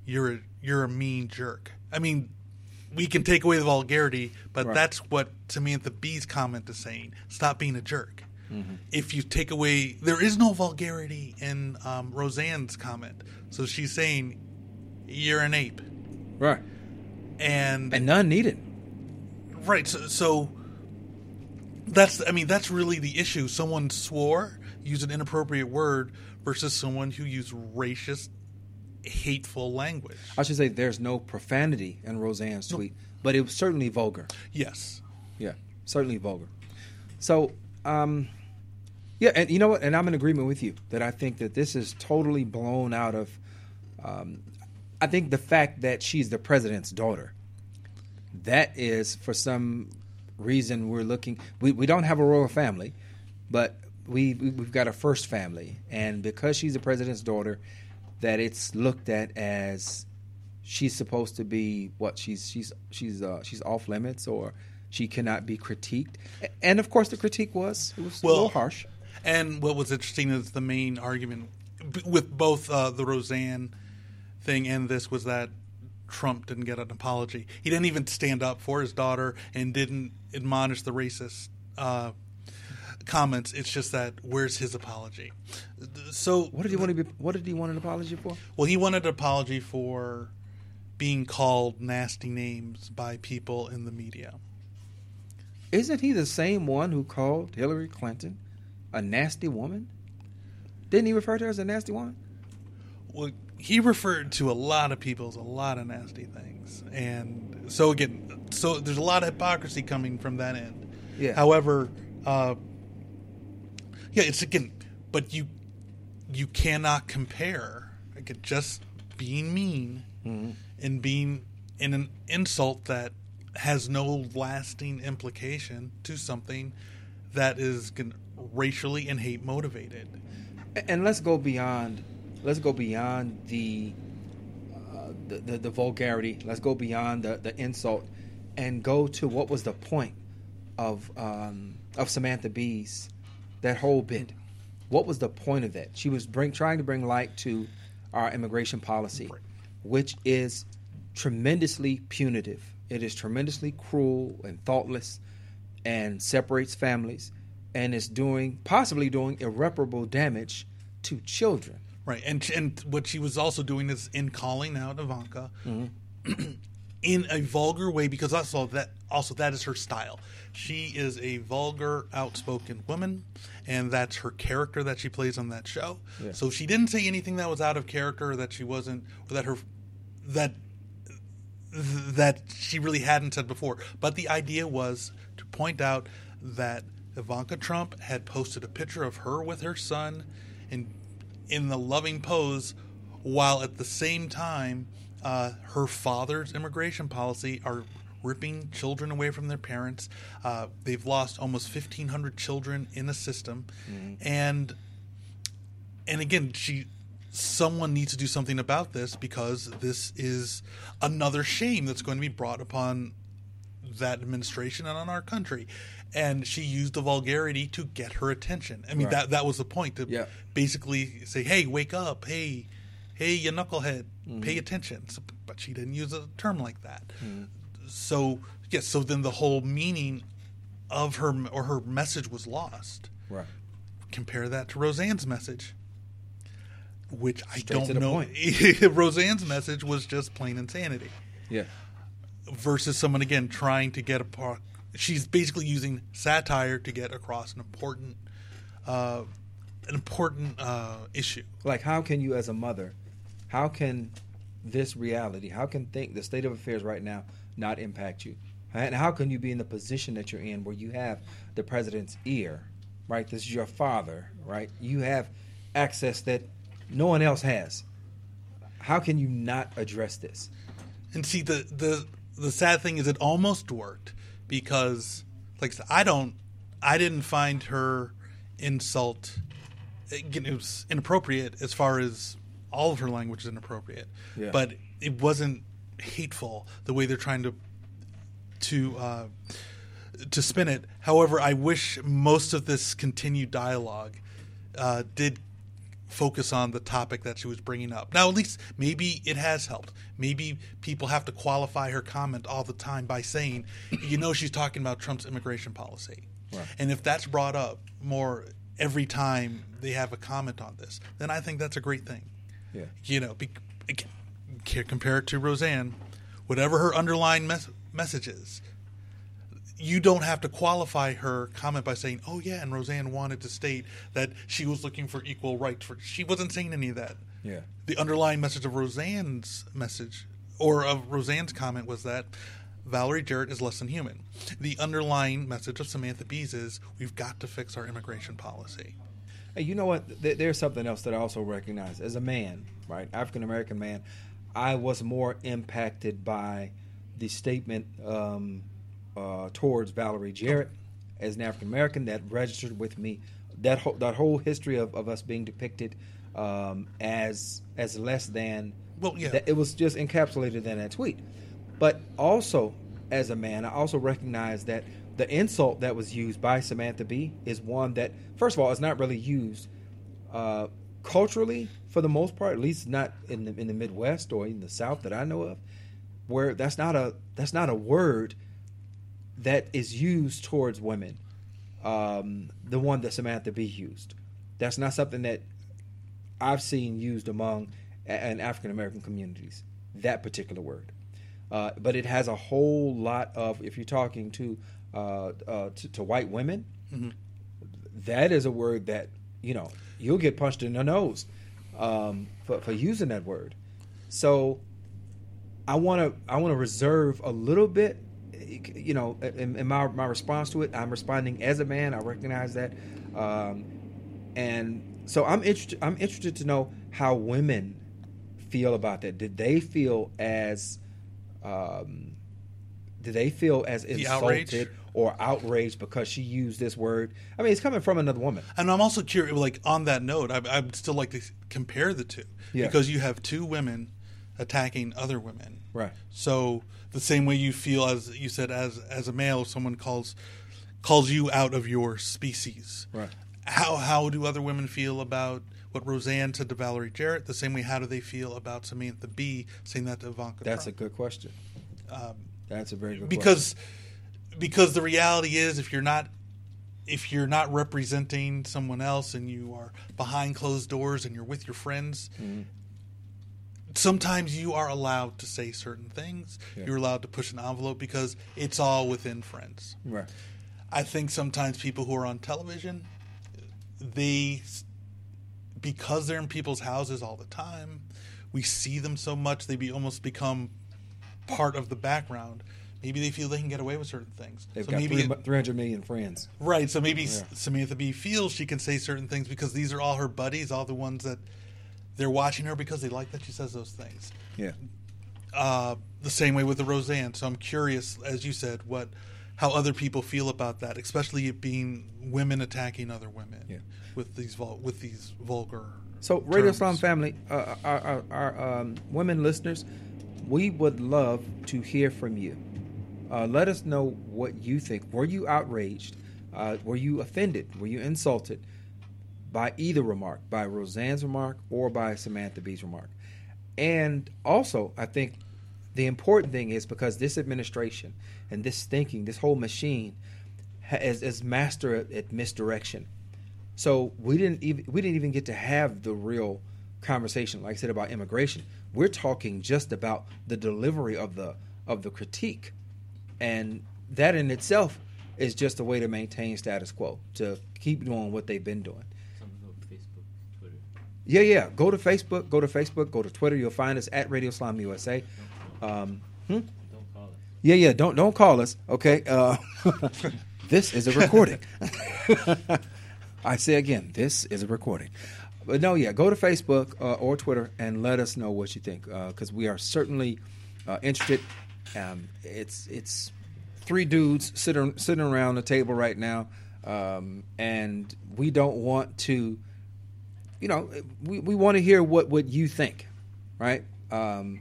you're a, you're a mean jerk. I mean, we can take away the vulgarity, but Right. that's what Samantha Bee's comment is saying. Stop being a jerk. Mm-hmm. If you take away, there is no vulgarity in um, Roseanne's comment. So she's saying you're an ape, Right. and And none needed. Right. So, so that's I mean that's really the issue. Someone swore, used an inappropriate word versus someone who used racist, hateful language. I should say there's no profanity in Roseanne's tweet, but it was certainly vulgar. Yes. Yeah, certainly vulgar. So, um, yeah, and you know what? And I'm in agreement with you that I think that this is totally blown out of. Um, I think the fact that she's the president's daughter, that is for some reason we're looking. We we don't have a royal family, but we we- we've got a first family, and because she's the president's daughter, that it's looked at as she's supposed to be what she's she's she's uh, she's off limits or she cannot be critiqued. And of course, the critique was it was a Well- little harsh. And what was interesting is the main argument with both uh, the Roseanne thing and this was that Trump didn't get an apology. He didn't even stand up for his daughter and didn't admonish the racist uh, comments. It's just that where's his apology? So What did he want to be? What did he want an apology for? Well, he wanted an apology for being called nasty names by people in the media. Isn't he the same one who called Hillary Clinton a nasty woman? Didn't he refer to her as a nasty woman? Well, he referred to a lot of people as a lot of nasty things, and so again, so there's a lot of hypocrisy coming from that end. Yeah. However, uh, yeah, it's again, but you you cannot compare again just being mean and being in an insult that has no lasting implication to something that is racially and hate motivated. And let's go beyond. Let's go beyond the uh, the, the the vulgarity. Let's go beyond the, the insult, and go to what was the point of um, of Samantha Bee's that whole bit. What was the point of that? She was bring trying to bring light to our immigration policy, which is tremendously punitive. It is tremendously cruel and thoughtless, and separates families, and is doing possibly doing irreparable damage to children. Right, and and what she was also doing is in calling out Ivanka mm-hmm. in a vulgar way because also that also that is her style. She is a vulgar, outspoken woman, and that's her character that she plays on that show. Yeah. So she didn't say anything that was out of character, that she wasn't, or that her that that she really hadn't said before. But the idea was to point out that Ivanka Trump had posted a picture of her with her son in in the loving pose, while at the same time, uh, her father's immigration policy are ripping children away from their parents. Uh, they've lost almost fifteen hundred children in the system, and and again, she someone needs to do something about this because this is another shame that's going to be brought upon that administration and on our country. And she used the vulgarity to get her attention. I mean, Right. that that was the point to Yeah. basically say, "Hey, wake up! Hey, hey, you knucklehead, Mm-hmm. pay attention." So, but she didn't use a term like that. Mm-hmm. So yes, so then the whole meaning of her or her message was lost Right. compare that to Roseanne's message, which I don't know. Roseanne's message was just plain insanity Yeah. versus someone again trying to get a. Par she's basically using satire to get across an important, uh, an important uh, issue. Like, how can you, as a mother, how can this reality, how can think the state of affairs right now not impact you? And how can you be in the position that you're in where you have the president's ear, right? This is your father, right? You have access that no one else has. How can you not address this? And see the the the sad thing is it almost worked because like I don't I didn't find her insult it was inappropriate as far as all of her language is inappropriate. Yeah. But it wasn't hateful the way they're trying to to uh, to spin it. However, I wish most of this continued dialogue uh, did focus on the topic that she was bringing up. Now, at least maybe it has helped. Maybe people have to qualify her comment all the time by saying, you know, she's talking about Trump's immigration policy. Right. And if that's brought up more every time they have a comment on this, then I think that's a great thing. Yeah. You know, be, compare it to Roseanne, whatever her underlying mes- message is, you don't have to qualify her comment by saying, "Oh yeah," and Roseanne wanted to state that she was looking for equal rights for. She wasn't saying any of that. Yeah. The underlying message of Roseanne's message or of Roseanne's comment was that Valerie Jarrett is less than human. The underlying message of Samantha Bee's is we've got to fix our immigration policy. Hey, you know what? There's something else that I also recognize as a man, right? African American man. I was more impacted by the statement um, uh, towards Valerie Jarrett as an African American that registered with me. That whole, that whole history of, of us being depicted um, as as less than. Well, yeah. That, it was just encapsulated in that tweet. But also, as a man, I also recognize that the insult that was used by Samantha Bee is one that, first of all, is not really used uh, culturally for the most part, at least not in the in the Midwest or in the South that I know of, where that's not a that's not a word that is used towards women. Um, the one that Samantha Bee used, that's not something that I've seen used among an African American communities. That particular word, uh, but it has a whole lot of. If you're talking to uh, uh, to, to, white women, mm-hmm. that is a word that you know you'll get punched in the nose um, for, for using that word. So I want to I want to reserve a little bit. You know, in, in, my my response to it, I'm responding as a man. I recognize that, um, and so I'm interested. I'm interested to know how women feel about that. Did they feel as um, did they feel as the insulted outrage? Or outraged because she used this word? I mean, it's coming from another woman. And I'm also curious. Like on that note, I, I'd still like to compare the two Yeah. because you have two women attacking other women. Right. So the same way you feel as you said as as a male, if someone calls calls you out of your species. Right. How how do other women feel about what Roseanne said to Valerie Jarrett? The same way, how do they feel about Samantha Bee saying that to Ivanka? That's a good question. Um, That's a very good because because the reality is if you're not if you're not representing someone else and you are behind closed doors and you're with your friends Mm-hmm. sometimes you are allowed to say certain things Yeah. you're allowed to push an envelope because it's all within friends. Right. i think sometimes people who are on television they because they're in people's houses all the time we see them so much they be almost become part of the background maybe they feel they can get away with certain things They've so got maybe 300 million friends. Right. So maybe Yeah. Samantha Bee feels she can say certain things because these are all her buddies, all the ones that they're watching her because they like that she says those things. Yeah. Uh, the same way with the Roseanne. So I'm curious, as you said, what how other people feel about that, especially it being women attacking other women Yeah. with these vul- with these vulgar. So, Radio terms. Islam family, uh, our, our, our um, women listeners, we would love to hear from you. Uh, let us know what you think. Were you outraged? Uh, were you offended? Were you insulted by either remark, by Roseanne's remark or by Samantha Bee's remark? And also, I think the important thing is because this administration and this thinking, this whole machine, is, is master at, at misdirection. So we didn't even we didn't even get to have the real conversation, like I said about immigration. We're talking just about the delivery of the of the critique, and that in itself is just a way to maintain status quo, to keep doing what they've been doing. Facebook, Twitter. Yeah, yeah. Go to Facebook. Go to Facebook. Go to Twitter. You'll find us at Radio Islam USA. Um, hmm? Don't call us. Yeah, yeah. Don't don't call us. Okay. Uh, this is a recording. I say again, this is a recording. But no, yeah. Go to Facebook uh, or Twitter and let us know what you think because we are certainly uh, interested. Um, it's it's three dudes sitting sitting around the table right now, um, and we don't want to. You know, we, we want to hear what, what you think, right? Um,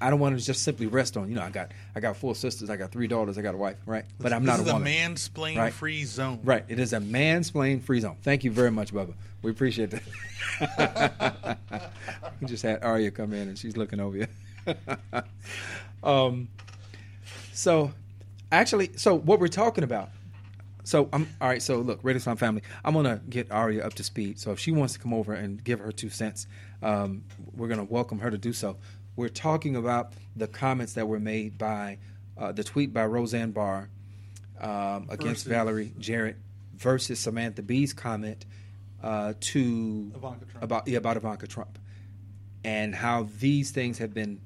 I don't want to just simply rest on. You know, I got I got four sisters, I got three daughters, I got a wife, right? But I'm not this not is a a woman. mansplain Right. free zone. Right. It is a mansplain free zone. Thank you very much, Bubba. We appreciate that. we just had Arya come in and she's looking over you. um, so, actually, so what we're talking about. So I'm all right. So look, Radio family, I'm gonna get Arya up to speed. So if she wants to come over and give her two cents, um, we're gonna welcome her to do so. We're talking about the comments that were made by uh, the tweet by Roseanne Barr um, against Versus- Valerie Jarrett versus Samantha Bee's comment uh, to Ivanka Trump. about yeah about Ivanka Trump and how these things have been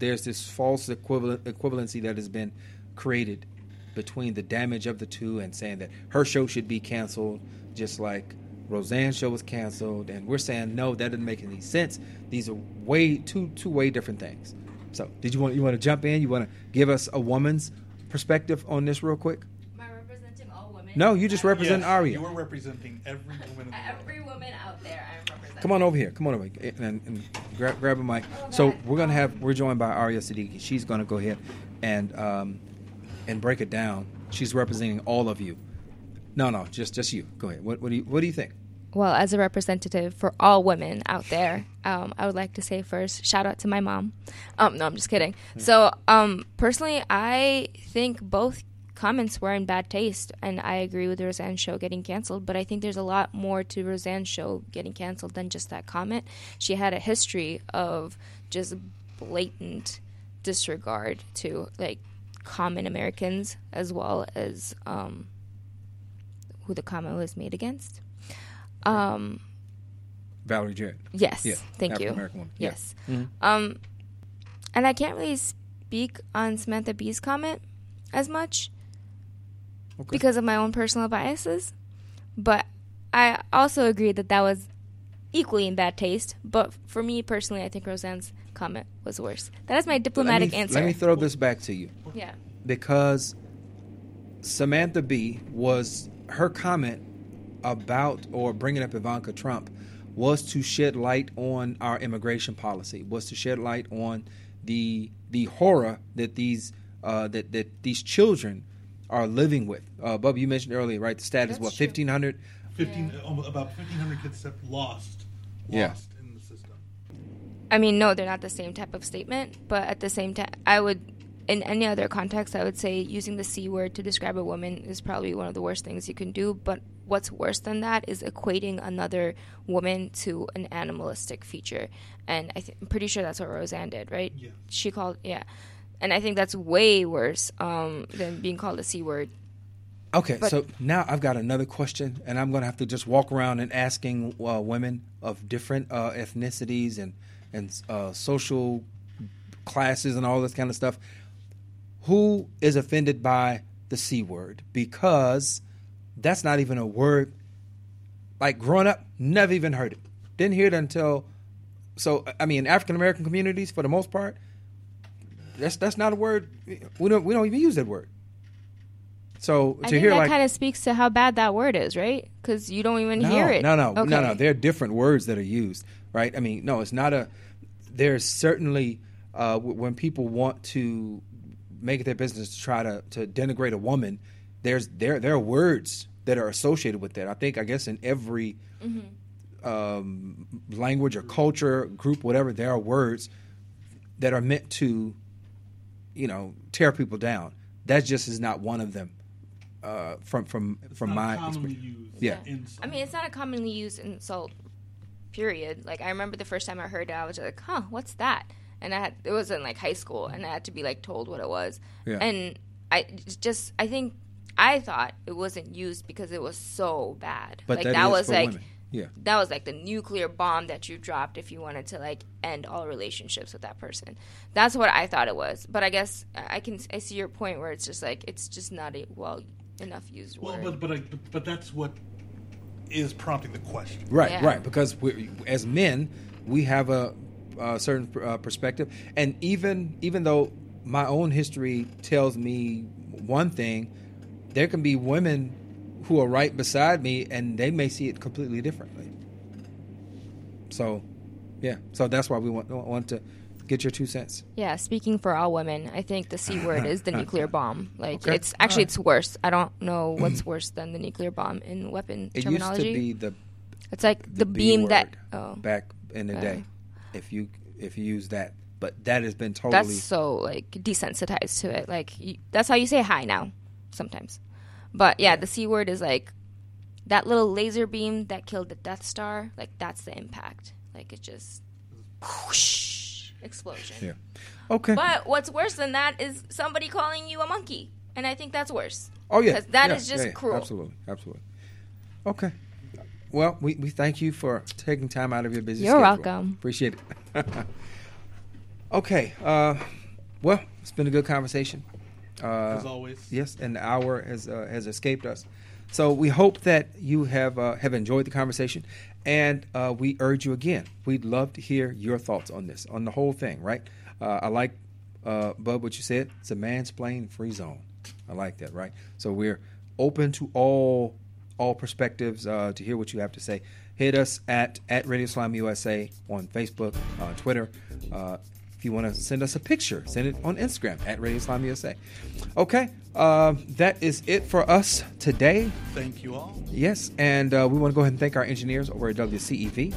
there's this false equivalent equivalency that has been created between the damage of the two and saying that her show should be canceled just like Roseanne's show was canceled. And we're saying no that doesn't make any sense. These are way two two way different things. So did you want you want to jump in? You want to give us a woman's perspective on this real quick Am I representing all women? No you just represent Yes, Arya You are representing every woman in the world. Every woman out there, I'm representing. Come on over here. Come on over here. and, and grab, grab a mic. So we're gonna have we're joined by Arya Siddiqui. She's gonna go ahead and um, and break it down. She's representing all of you. No, no, just just you. Go ahead. What, what do you what do you think? Well, as a representative for all women out there, um, I would like to say first, shout out to my mom. Um, no, I'm just kidding. So, um, personally, I think both comments were in bad taste, and I agree with Roseanne's show getting canceled. But I think there's a lot more to Roseanne's show getting canceled than just that comment. She had a history of just blatant disregard to like common Americans as well as um, who the comment was made against. Um, Valerie Jarrett. Yes. Yeah, Thank you. African-American woman. Yeah. Yes. Mhm. Um, and I can't really speak on Samantha Bee's comment as much Okay. because of my own personal biases, but I also agree that that was equally in bad taste. But for me personally, I think Roseanne's comment was worse. That is my diplomatic let me, answer. Let me throw this back to you yeah. because Samantha Bee was her comment about or bringing up Ivanka Trump was to shed light on our immigration policy, was to shed light on the the horror that these uh, that that these children are living with. Uh, Bubba, you mentioned earlier, right? The stat is what That's true. fifteen hundred. 15, almost about 1,500 kids have lost, Yeah. lost in the system. I mean, no, they're not the same type of statement, but at the same time, I would, in any other context, I would say using the C word to describe a woman is probably one of the worst things you can do. But what's worse than that is equating another woman to an animalistic feature. And I th- I'm pretty sure that's what Roseanne did, right? Yeah. She called, yeah. And I think that's way worse um, than being called a C word. Okay, But- so now I've got another question, and I'm going to have to just walk around and asking uh, women of different uh, ethnicities and and uh, social classes and all this kind of stuff, who is offended by the c word because that's not even a word. Like growing up, never even heard it. Didn't hear it until. So I mean, African American communities, for the most part, that's that's not a word. We don't we don't even use that word. So I to think hear that like kind of speaks to how bad that word is, right? Because you don't even no, hear it. No, no, okay. no, no. There are different words that are used, right? I mean, no, it's not a. There's certainly uh, when people want to make it their business to try to, to denigrate a woman, there's there there are words that are associated with that. I think I guess in every um, language or culture group, whatever, there are words that are meant to, you know, tear people down. That just is not one of them. Uh, from from It's from not my commonly experience. used Yeah. insult. I mean, it's not a commonly used insult. Period. Like I remember the first time I heard it, I was like, "Huh, what's that?" And I had it was in like high school, and I had to be like told what it was. Yeah. And I just I think I thought it wasn't used because it was so bad. But like that is was for like women. Yeah. That was like the nuclear bomb that you dropped if you wanted to like end all relationships with that person. That's what I thought it was. But I guess I can I see your point where it's just like it's just not a well enough used Well, word. but but I, but that's what is prompting the question. Right, Yeah. right. Because we, as men, we have a, a certain uh, perspective, and even even though my own history tells me one thing, there can be women who are right beside me, and they may see it completely differently. So, yeah. So that's why we want want to get your two cents. Yeah, speaking for all women, I think the C word is the nuclear bomb. Like Okay. it's actually Alright. it's worse. I don't know what's worse than the nuclear bomb in weapon It terminology. used to be the it's like the, B beam that oh back in the Uh. day. If you if you use that, but that has been totally that's so like desensitized to it. Like you, that's how you say hi now sometimes. But yeah, the C word is like that little laser beam that killed the Death Star. Like that's the impact. Like it just whoosh, explosion. yeah. Okay. But what's worse than that is somebody calling you a monkey, and I think that's worse. Oh yeah, 'Cause that yeah, is just yeah, yeah. cruel. Absolutely, absolutely. Okay. Well, we, we thank you for taking time out of your busy. You're schedule. welcome. Appreciate it. okay. Uh, well, it's been a good conversation. Uh, As always. Yes, and the hour has uh, has escaped us. So we hope that you have uh, have enjoyed the conversation, and uh, we urge you again. We'd love to hear your thoughts on this, on the whole thing. Right? Uh, I like, uh, Bub, what you said. It's a mansplain free zone. I like that. Right? So we're open to all all perspectives uh, to hear what you have to say. Hit us at at Radio Islam USA on Facebook, uh, Twitter. If you want to send us a picture, send it on Instagram at Radio Islam USA. Okay, uh, that is it for us today. Thank you all. Yes, and uh, we want to go ahead and thank our engineers over at WCEV.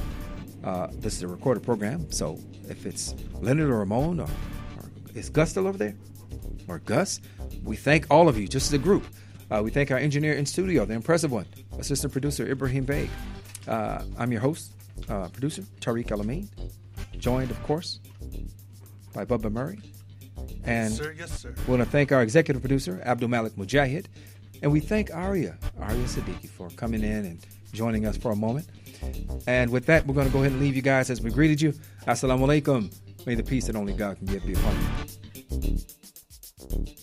Uh, this is a recorded program, so if it's Leonard or Ramon or, or is Gus still over there or Gus, we thank all of you just as a group. Uh, we thank our engineer in studio, the impressive one, assistant producer Ibrahim Beg. Uh, I'm your host, uh, producer Tariq Alameen, joined, of course, by Bubba Murray. And sir, yes, sir. we want to thank our executive producer, Abdul Malik Mujahid. And we thank Arya, Arya Siddiqui, for coming in and joining us for a moment. And with that, we're going to go ahead and leave you guys as we greeted you. Assalamu alaikum. May the peace that only God can give be upon you.